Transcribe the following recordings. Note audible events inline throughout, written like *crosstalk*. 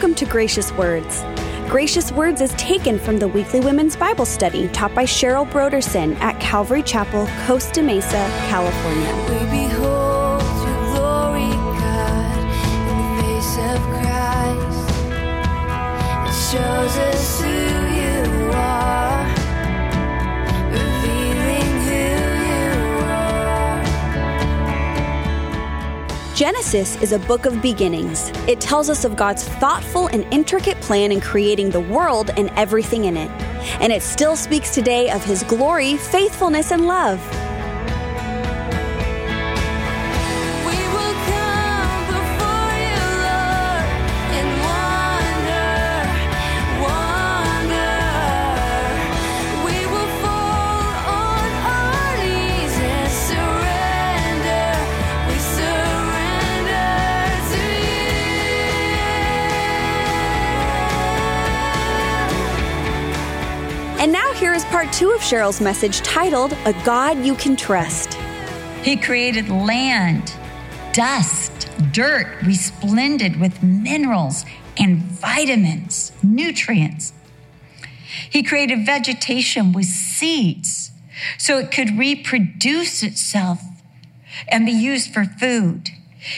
welcome to Gracious Words. Gracious Words is taken from the weekly women's Bible study taught by Cheryl Brodersen at Calvary Chapel, Costa Mesa, California. We behold Genesis is a book of beginnings. It tells us of God's thoughtful and intricate plan in creating the world and everything in it. And it still speaks today of his glory, faithfulness, and love. Two of Cheryl's message titled A God You Can Trust. He created land, dust, dirt resplendent with minerals and vitamins, nutrients. He created vegetation with seeds so it could reproduce itself and be used for food.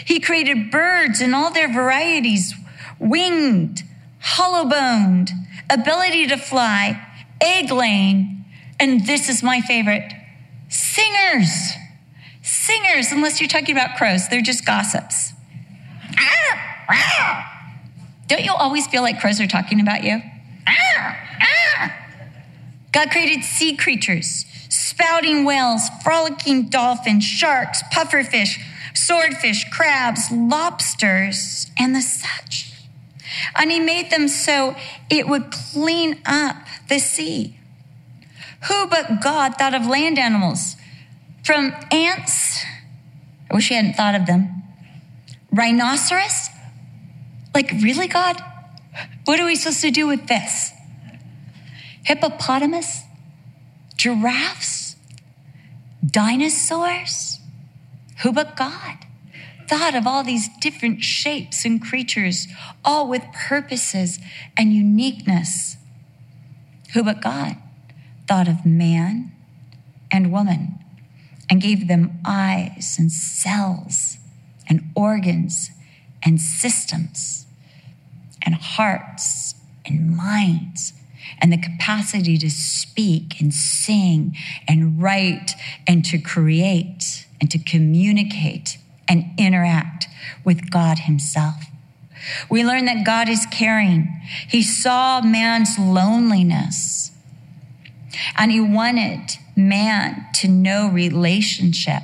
He created birds in all their varieties winged, hollow boned, ability to fly, egg laying, and this is my favorite singers. Singers, unless you're talking about crows, they're just gossips. Don't you always feel like crows are talking about you? God created sea creatures, spouting whales, frolicking dolphins, sharks, pufferfish, swordfish, crabs, lobsters, and the such. And he made them so it would clean up the sea. Who but God thought of land animals? From ants, I wish he hadn't thought of them. Rhinoceros? Like, really, God? What are we supposed to do with this? Hippopotamus? Giraffes? Dinosaurs? Who but God thought of all these different shapes and creatures, all with purposes and uniqueness? Who but God thought of man and woman and gave them eyes and cells and organs and systems and hearts and minds and the capacity to speak and sing and write and to create and to communicate and interact with God Himself. We learn that God is caring. He saw man's loneliness and He wanted man to know relationship.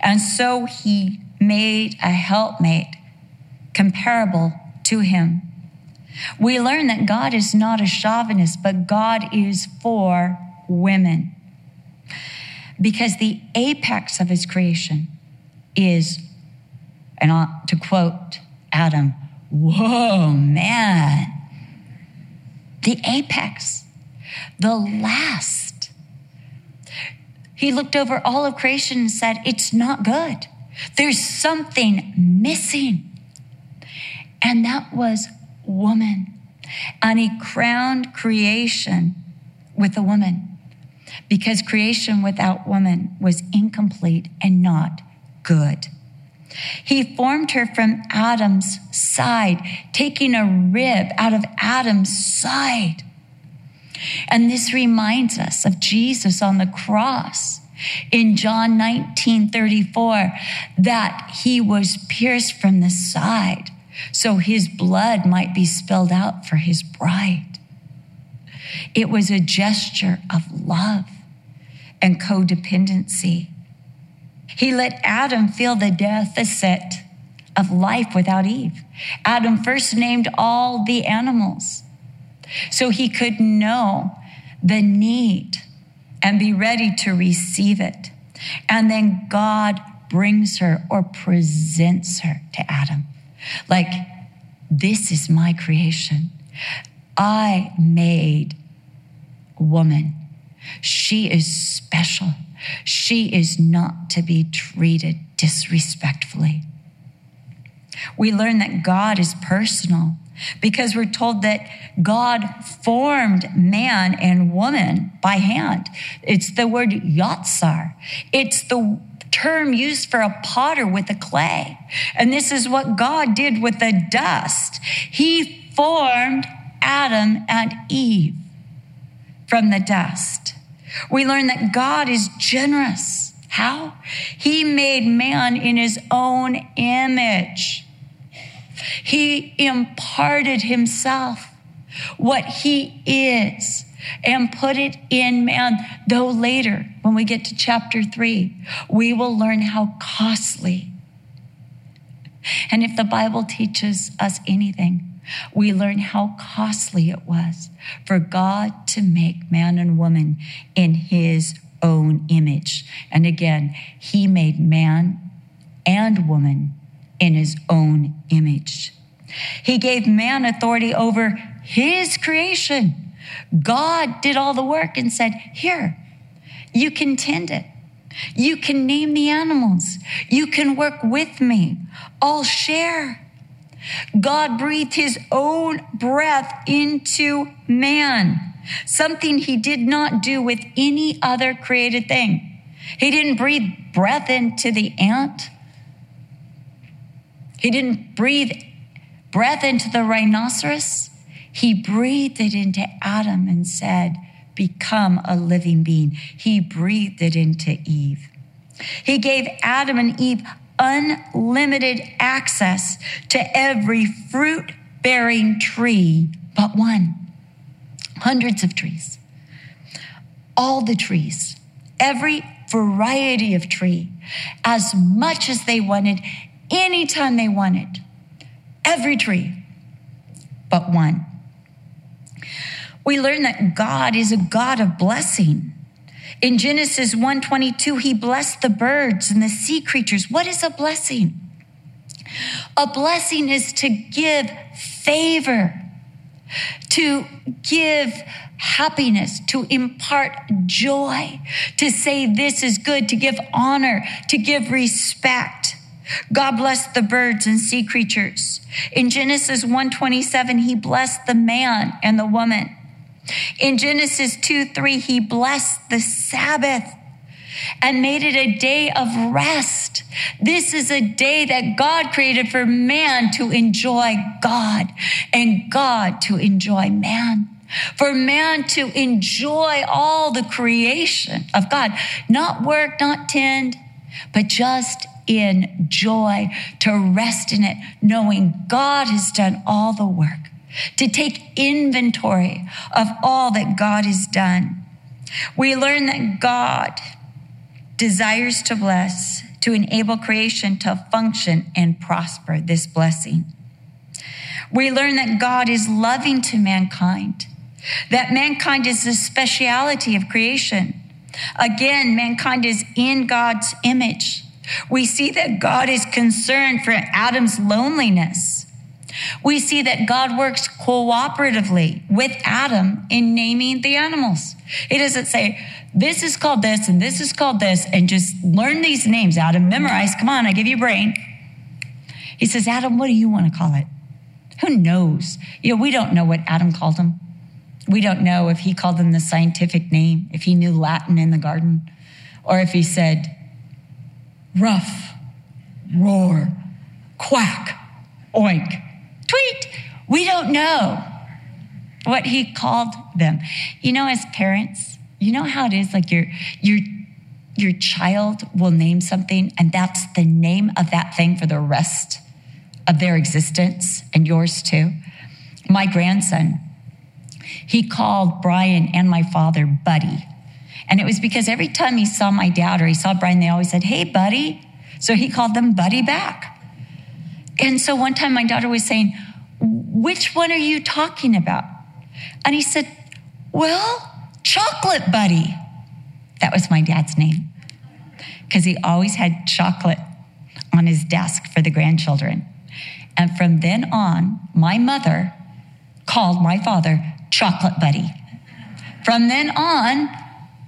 And so He made a helpmate comparable to Him. We learn that God is not a chauvinist, but God is for women. Because the apex of his creation is, and to quote Adam, whoa, man. The apex, the last. He looked over all of creation and said, It's not good. There's something missing. And that was woman. And he crowned creation with a woman because creation without woman was incomplete and not good. He formed her from Adam's side, taking a rib out of Adam's side. And this reminds us of Jesus on the cross in John 19 34, that he was pierced from the side so his blood might be spilled out for his bride. It was a gesture of love and codependency. He let Adam feel the deficit of life without Eve. Adam first named all the animals so he could know the need and be ready to receive it. And then God brings her or presents her to Adam. Like, this is my creation. I made woman. She is special. She is not to be treated disrespectfully. We learn that God is personal because we're told that God formed man and woman by hand. It's the word yatsar. It's the term used for a potter with the clay. And this is what God did with the dust. He formed Adam and Eve from the dust. We learn that God is generous. How? He made man in his own image. He imparted himself, what he is, and put it in man. Though later, when we get to chapter three, we will learn how costly. And if the Bible teaches us anything, we learn how costly it was for God to make man and woman in his own image. And again, he made man and woman in his own image. He gave man authority over his creation. God did all the work and said, Here, you can tend it. You can name the animals. You can work with me. I'll share. God breathed his own breath into man, something he did not do with any other created thing. He didn't breathe breath into the ant. He didn't breathe breath into the rhinoceros. He breathed it into Adam and said, Become a living being. He breathed it into Eve. He gave Adam and Eve unlimited access to every fruit bearing tree but one. Hundreds of trees. All the trees, every variety of tree, as much as they wanted, anytime they wanted. Every tree but one. We learn that God is a God of blessing. In Genesis 1:22, he blessed the birds and the sea creatures. What is a blessing? A blessing is to give favor, to give happiness, to impart joy, to say this is good, to give honor, to give respect. God blessed the birds and sea creatures. In Genesis 127, he blessed the man and the woman. In Genesis 2 3, he blessed the Sabbath and made it a day of rest. This is a day that God created for man to enjoy God and God to enjoy man. For man to enjoy all the creation of God, not work, not tend, but just in joy, to rest in it, knowing God has done all the work to take inventory of all that God has done. We learn that God desires to bless, to enable creation to function and prosper this blessing. We learn that God is loving to mankind, that mankind is the speciality of creation. Again, mankind is in God's image. We see that God is concerned for Adam's loneliness we see that God works cooperatively with Adam in naming the animals. He doesn't say, this is called this and this is called this, and just learn these names, Adam, memorize. Come on, I give you brain. He says, Adam, what do you want to call it? Who knows? You know, we don't know what Adam called them. We don't know if he called them the scientific name, if he knew Latin in the garden, or if he said, rough, roar, quack, oink. Tweet. We don't know what he called them. You know, as parents, you know how it is like your, your, your child will name something and that's the name of that thing for the rest of their existence and yours too. My grandson, he called Brian and my father Buddy. And it was because every time he saw my dad or he saw Brian, they always said, Hey, buddy. So he called them Buddy back. And so one time my daughter was saying, Which one are you talking about? And he said, Well, Chocolate Buddy. That was my dad's name because he always had chocolate on his desk for the grandchildren. And from then on, my mother called my father Chocolate Buddy. From then on,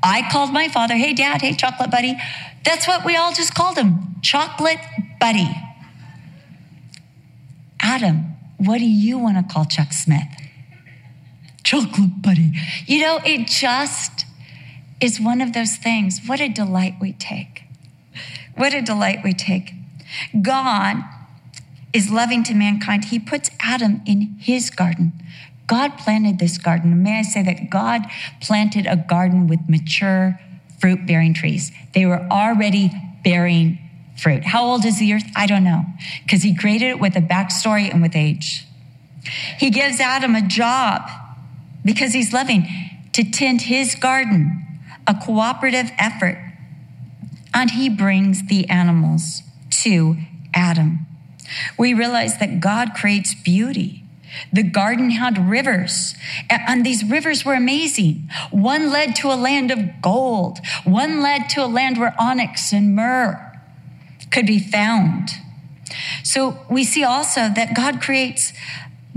I called my father, Hey, Dad, hey, Chocolate Buddy. That's what we all just called him Chocolate Buddy. Adam What do you want to call Chuck Smith? Chocolate buddy. You know, it just is one of those things. What a delight we take. What a delight we take. God is loving to mankind. He puts Adam in his garden. God planted this garden. May I say that God planted a garden with mature fruit bearing trees. They were already bearing fruit. How old is the earth? I don't know, because he created it with a backstory and with age. He gives Adam a job because he's loving to tend his garden, a cooperative effort. And he brings the animals to Adam. We realize that God creates beauty. The garden had rivers, and these rivers were amazing. One led to a land of gold, one led to a land where onyx and myrrh could be found. So we see also that God creates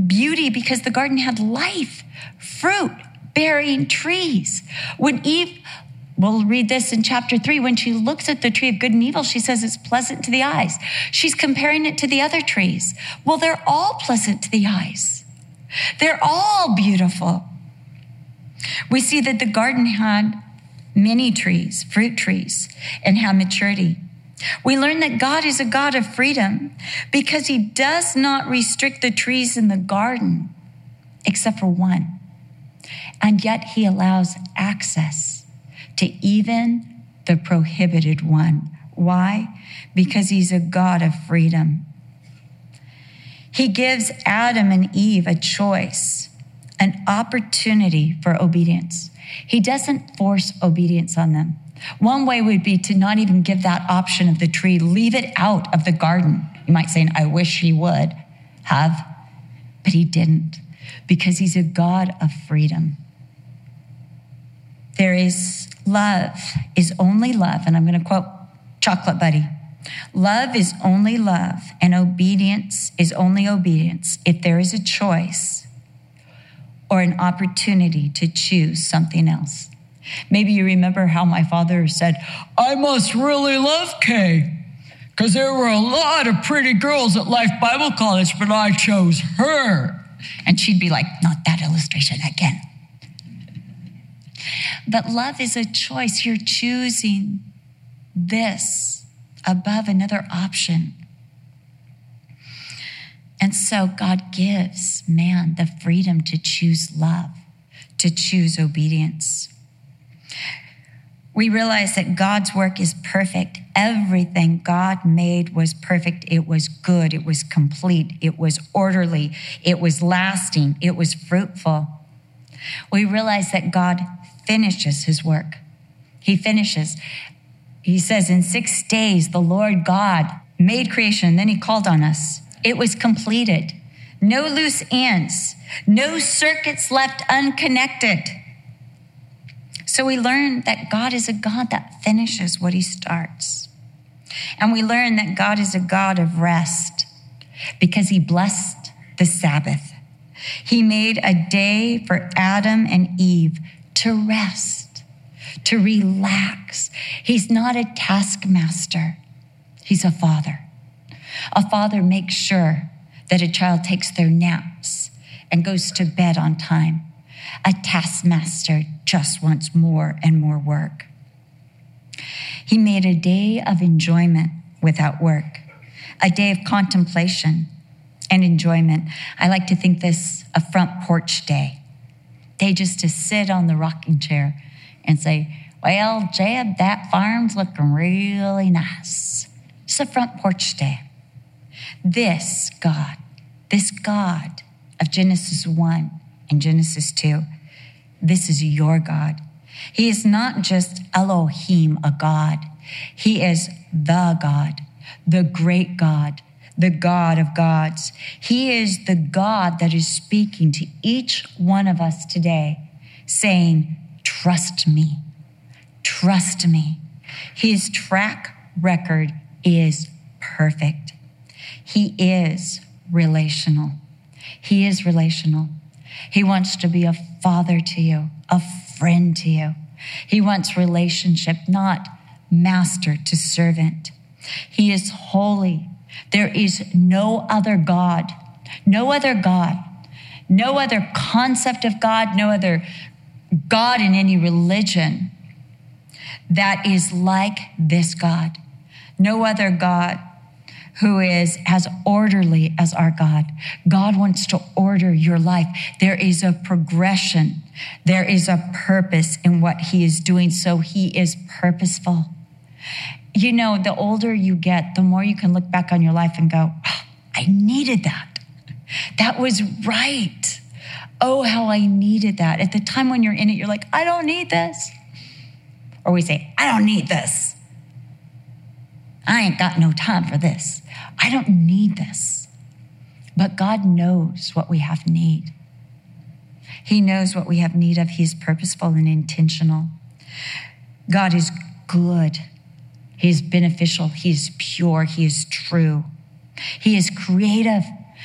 beauty because the garden had life, fruit bearing trees. When Eve, we'll read this in chapter three, when she looks at the tree of good and evil, she says it's pleasant to the eyes. She's comparing it to the other trees. Well, they're all pleasant to the eyes, they're all beautiful. We see that the garden had many trees, fruit trees, and had maturity. We learn that God is a God of freedom because he does not restrict the trees in the garden except for one. And yet he allows access to even the prohibited one. Why? Because he's a God of freedom. He gives Adam and Eve a choice, an opportunity for obedience. He doesn't force obedience on them. One way would be to not even give that option of the tree, leave it out of the garden. You might say, I wish he would have, but he didn't because he's a God of freedom. There is love is only love, and I'm going to quote Chocolate Buddy. Love is only love, and obedience is only obedience if there is a choice or an opportunity to choose something else. Maybe you remember how my father said, I must really love Kay because there were a lot of pretty girls at Life Bible College, but I chose her. And she'd be like, Not that illustration again. But love is a choice. You're choosing this above another option. And so God gives man the freedom to choose love, to choose obedience. We realize that God's work is perfect. Everything God made was perfect. It was good. It was complete. It was orderly. It was lasting. It was fruitful. We realize that God finishes his work. He finishes. He says, In six days, the Lord God made creation, and then he called on us. It was completed. No loose ends, no circuits left unconnected. So we learn that God is a God that finishes what he starts. And we learn that God is a God of rest because he blessed the Sabbath. He made a day for Adam and Eve to rest, to relax. He's not a taskmaster, he's a father. A father makes sure that a child takes their naps and goes to bed on time. A taskmaster just wants more and more work. He made a day of enjoyment without work, a day of contemplation and enjoyment. I like to think this a front porch day. Day just to sit on the rocking chair and say, Well, Jeb, that farm's looking really nice. It's a front porch day. This God, this God of Genesis 1 and Genesis 2 this is your God. He is not just Elohim, a God. He is the God, the great God, the God of gods. He is the God that is speaking to each one of us today, saying, Trust me, trust me. His track record is perfect. He is relational. He is relational. He wants to be a father to you, a friend to you. He wants relationship, not master to servant. He is holy. There is no other God, No other God, no other concept of God, no other God in any religion that is like this God. No other God who is as orderly as our God. God wants to order your life. There is a progression. There is a purpose in what he is doing. So he is purposeful. You know, the older you get, the more you can look back on your life and go, oh, I needed that. That was right. Oh, how I needed that. At the time when you're in it, you're like, I don't need this. Or we say, I don't need this. I ain't got no time for this. I don't need this. But God knows what we have need. He knows what we have need of. He's purposeful and intentional. God is good. He is beneficial. He is pure. He is true. He is creative.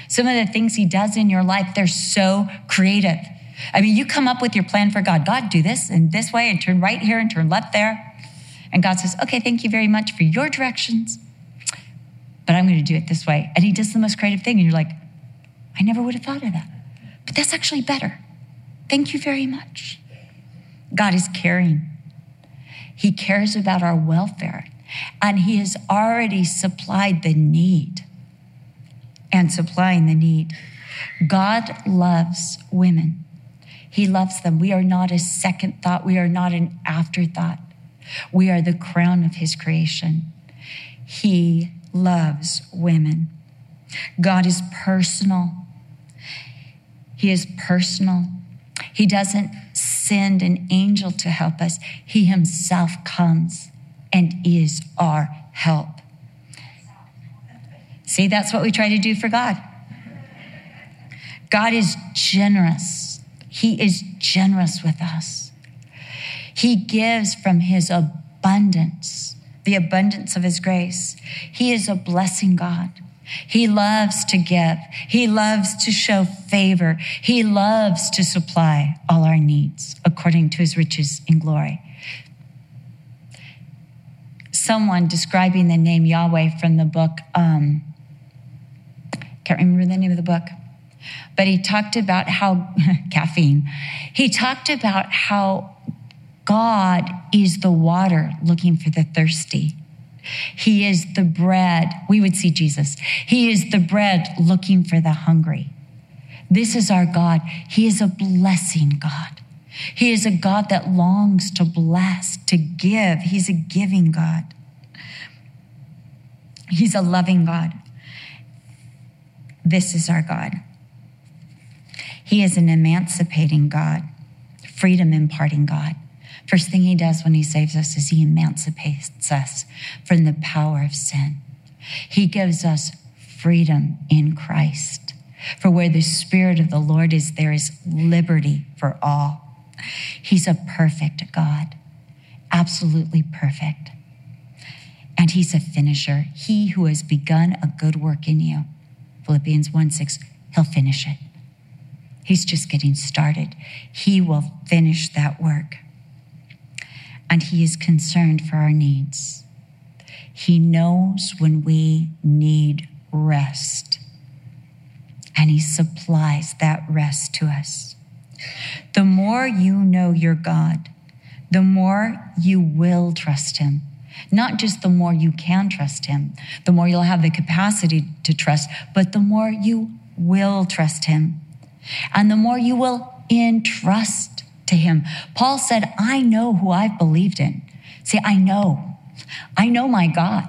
Some of the things he does in your life, they're so creative. I mean, you come up with your plan for God. God, do this and this way and turn right here and turn left there. And God says, okay, thank you very much for your directions, but I'm going to do it this way. And he does the most creative thing. And you're like, I never would have thought of that. But that's actually better. Thank you very much. God is caring. He cares about our welfare and he has already supplied the need and supplying the need. God loves women. He loves them. We are not a second thought. We are not an afterthought. We are the crown of his creation. He loves women. God is personal. He is personal. He doesn't send an angel to help us. He himself comes and is our help. See, that's what we try to do for God. God is generous. He is generous with us. He gives from his abundance, the abundance of his grace. He is a blessing God. He loves to give. He loves to show favor. He loves to supply all our needs according to his riches in glory someone describing the name Yahweh from the book, um, can't remember the name of the book, but he talked about how, *laughs* caffeine, he talked about how God is the water looking for the thirsty. He is the bread. We would see Jesus. He is the bread looking for the hungry. This is our God. He is a blessing God. He is a God that longs to bless, to give. He's a giving God. He's a loving God. This is our God. He is an emancipating God, freedom imparting God. First thing he does when he saves us is he emancipates us from the power of sin. He gives us freedom in Christ. For where the Spirit of the Lord is, there is liberty for all. He's a perfect God, absolutely perfect. And he's a finisher. He who has begun a good work in you, Philippians 1 6, he'll finish it. He's just getting started. He will finish that work. And he is concerned for our needs. He knows when we need rest, and he supplies that rest to us. The more you know your God, the more you will trust Him. Not just the more you can trust Him, the more you'll have the capacity to trust, but the more you will trust Him. And the more you will entrust to Him. Paul said, I know who I've believed in. See, I know. I know my God.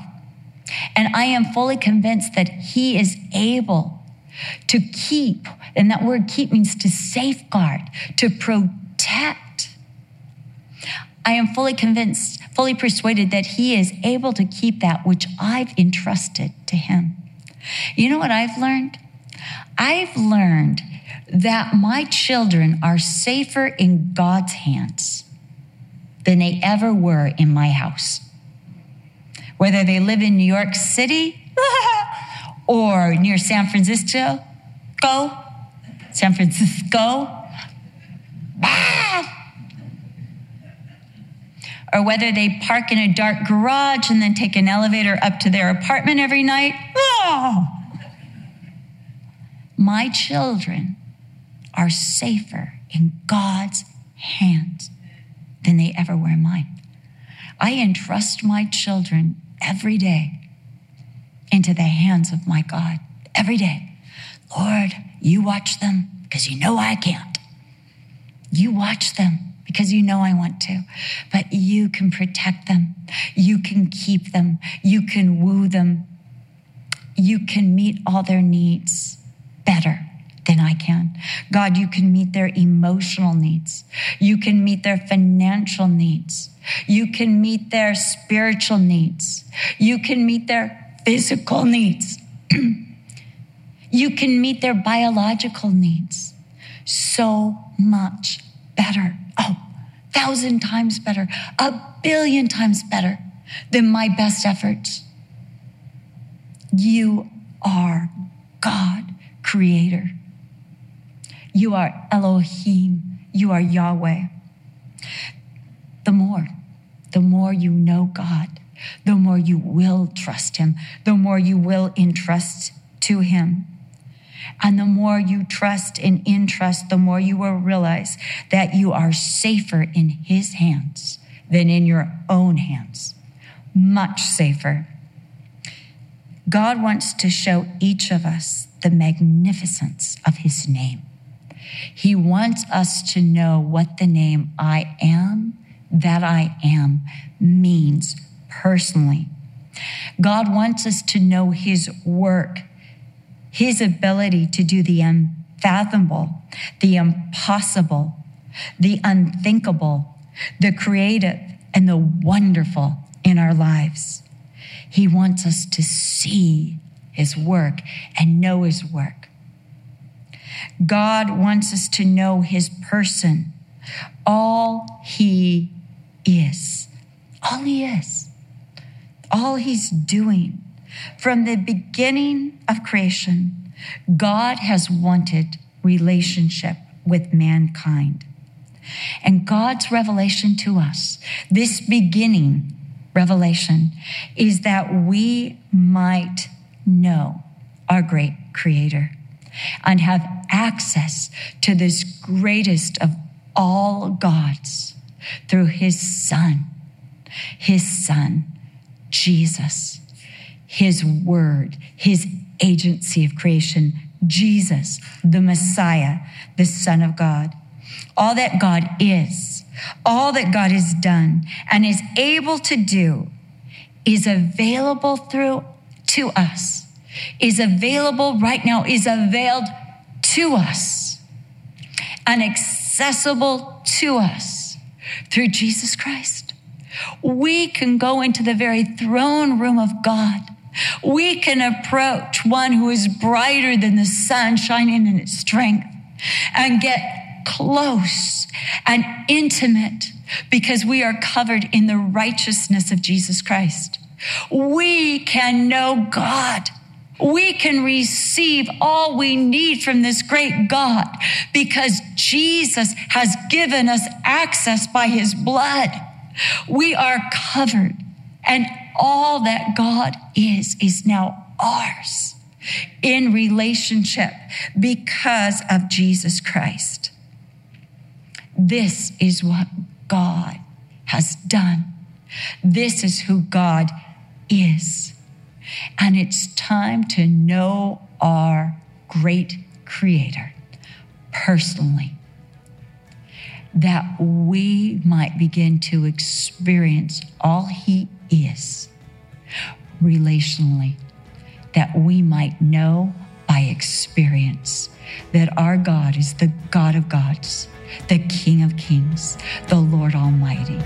And I am fully convinced that He is able to keep, and that word keep means to safeguard, to protect. I am fully convinced, fully persuaded that He is able to keep that which I've entrusted to Him. You know what I've learned? I've learned that my children are safer in God's hands than they ever were in my house. Whether they live in New York City *laughs* or near San Francisco, go, San Francisco, ah! Or whether they park in a dark garage and then take an elevator up to their apartment every night. Oh. My children are safer in God's hands than they ever were in mine. I entrust my children every day into the hands of my God. Every day. Lord, you watch them because you know I can't. You watch them because you know I want to, but you can protect them. You can keep them. You can woo them. You can meet all their needs better than I can. God, you can meet their emotional needs. You can meet their financial needs. You can meet their spiritual needs. You can meet their physical needs. *clears throat* you can meet their biological needs so much better. Oh, thousand times better, a billion times better than my best efforts. You are God, creator. You are Elohim. You are Yahweh. The more, the more you know God, the more you will trust Him, the more you will entrust to Him. And the more you trust and entrust, the more you will realize that you are safer in His hands than in your own hands. Much safer. God wants to show each of us the magnificence of His name. He wants us to know what the name I am, that I am, means personally. God wants us to know His work, His ability to do the unfathomable, the impossible, the unthinkable, the creative, and the wonderful in our lives. He wants us to see His work and know His work. God wants us to know his person, all he is, all he is, all he's doing. From the beginning of creation, God has wanted relationship with mankind. And God's revelation to us, this beginning revelation, is that we might know our great creator and have access to this greatest of all gods through his son, his son, Jesus, his word, his agency of creation, Jesus, the Messiah, the Son of God. All that God is, all that God has done and is able to do is available through to us is available right now, is availed to us and accessible to us through Jesus Christ. We can go into the very throne room of God. We can approach one who is brighter than the sun shining in its strength and get close and intimate because we are covered in the righteousness of Jesus Christ. We can know God we can receive all we need from this great God because Jesus has given us access by his blood. We are covered and all that God is, is now ours in relationship because of Jesus Christ. This is what God has done. This is who God is. And it's time to know our great creator personally, that we might begin to experience all he is relationally, that we might know by experience that our God is the God of gods, the King of kings, the Lord Almighty.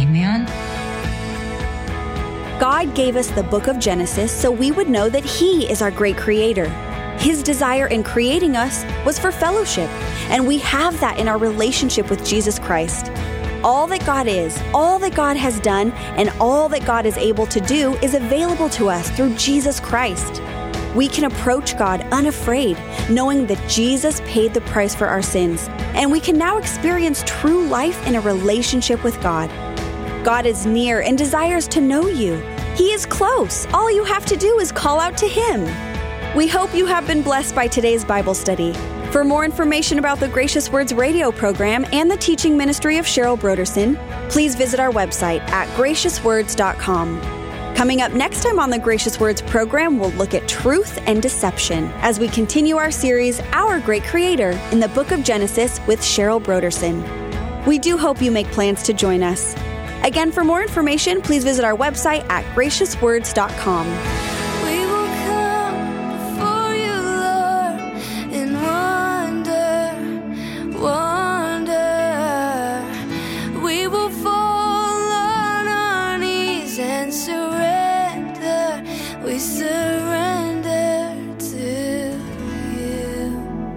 Amen. God gave us the book of Genesis so we would know that He is our great creator. His desire in creating us was for fellowship, and we have that in our relationship with Jesus Christ. All that God is, all that God has done, and all that God is able to do is available to us through Jesus Christ. We can approach God unafraid, knowing that Jesus paid the price for our sins, and we can now experience true life in a relationship with God. God is near and desires to know you. He is close. All you have to do is call out to Him. We hope you have been blessed by today's Bible study. For more information about the Gracious Words radio program and the teaching ministry of Cheryl Brodersen, please visit our website at graciouswords.com. Coming up next time on the Gracious Words program, we'll look at truth and deception as we continue our series, Our Great Creator, in the book of Genesis with Cheryl Brodersen. We do hope you make plans to join us. Again, for more information, please visit our website at graciouswords.com.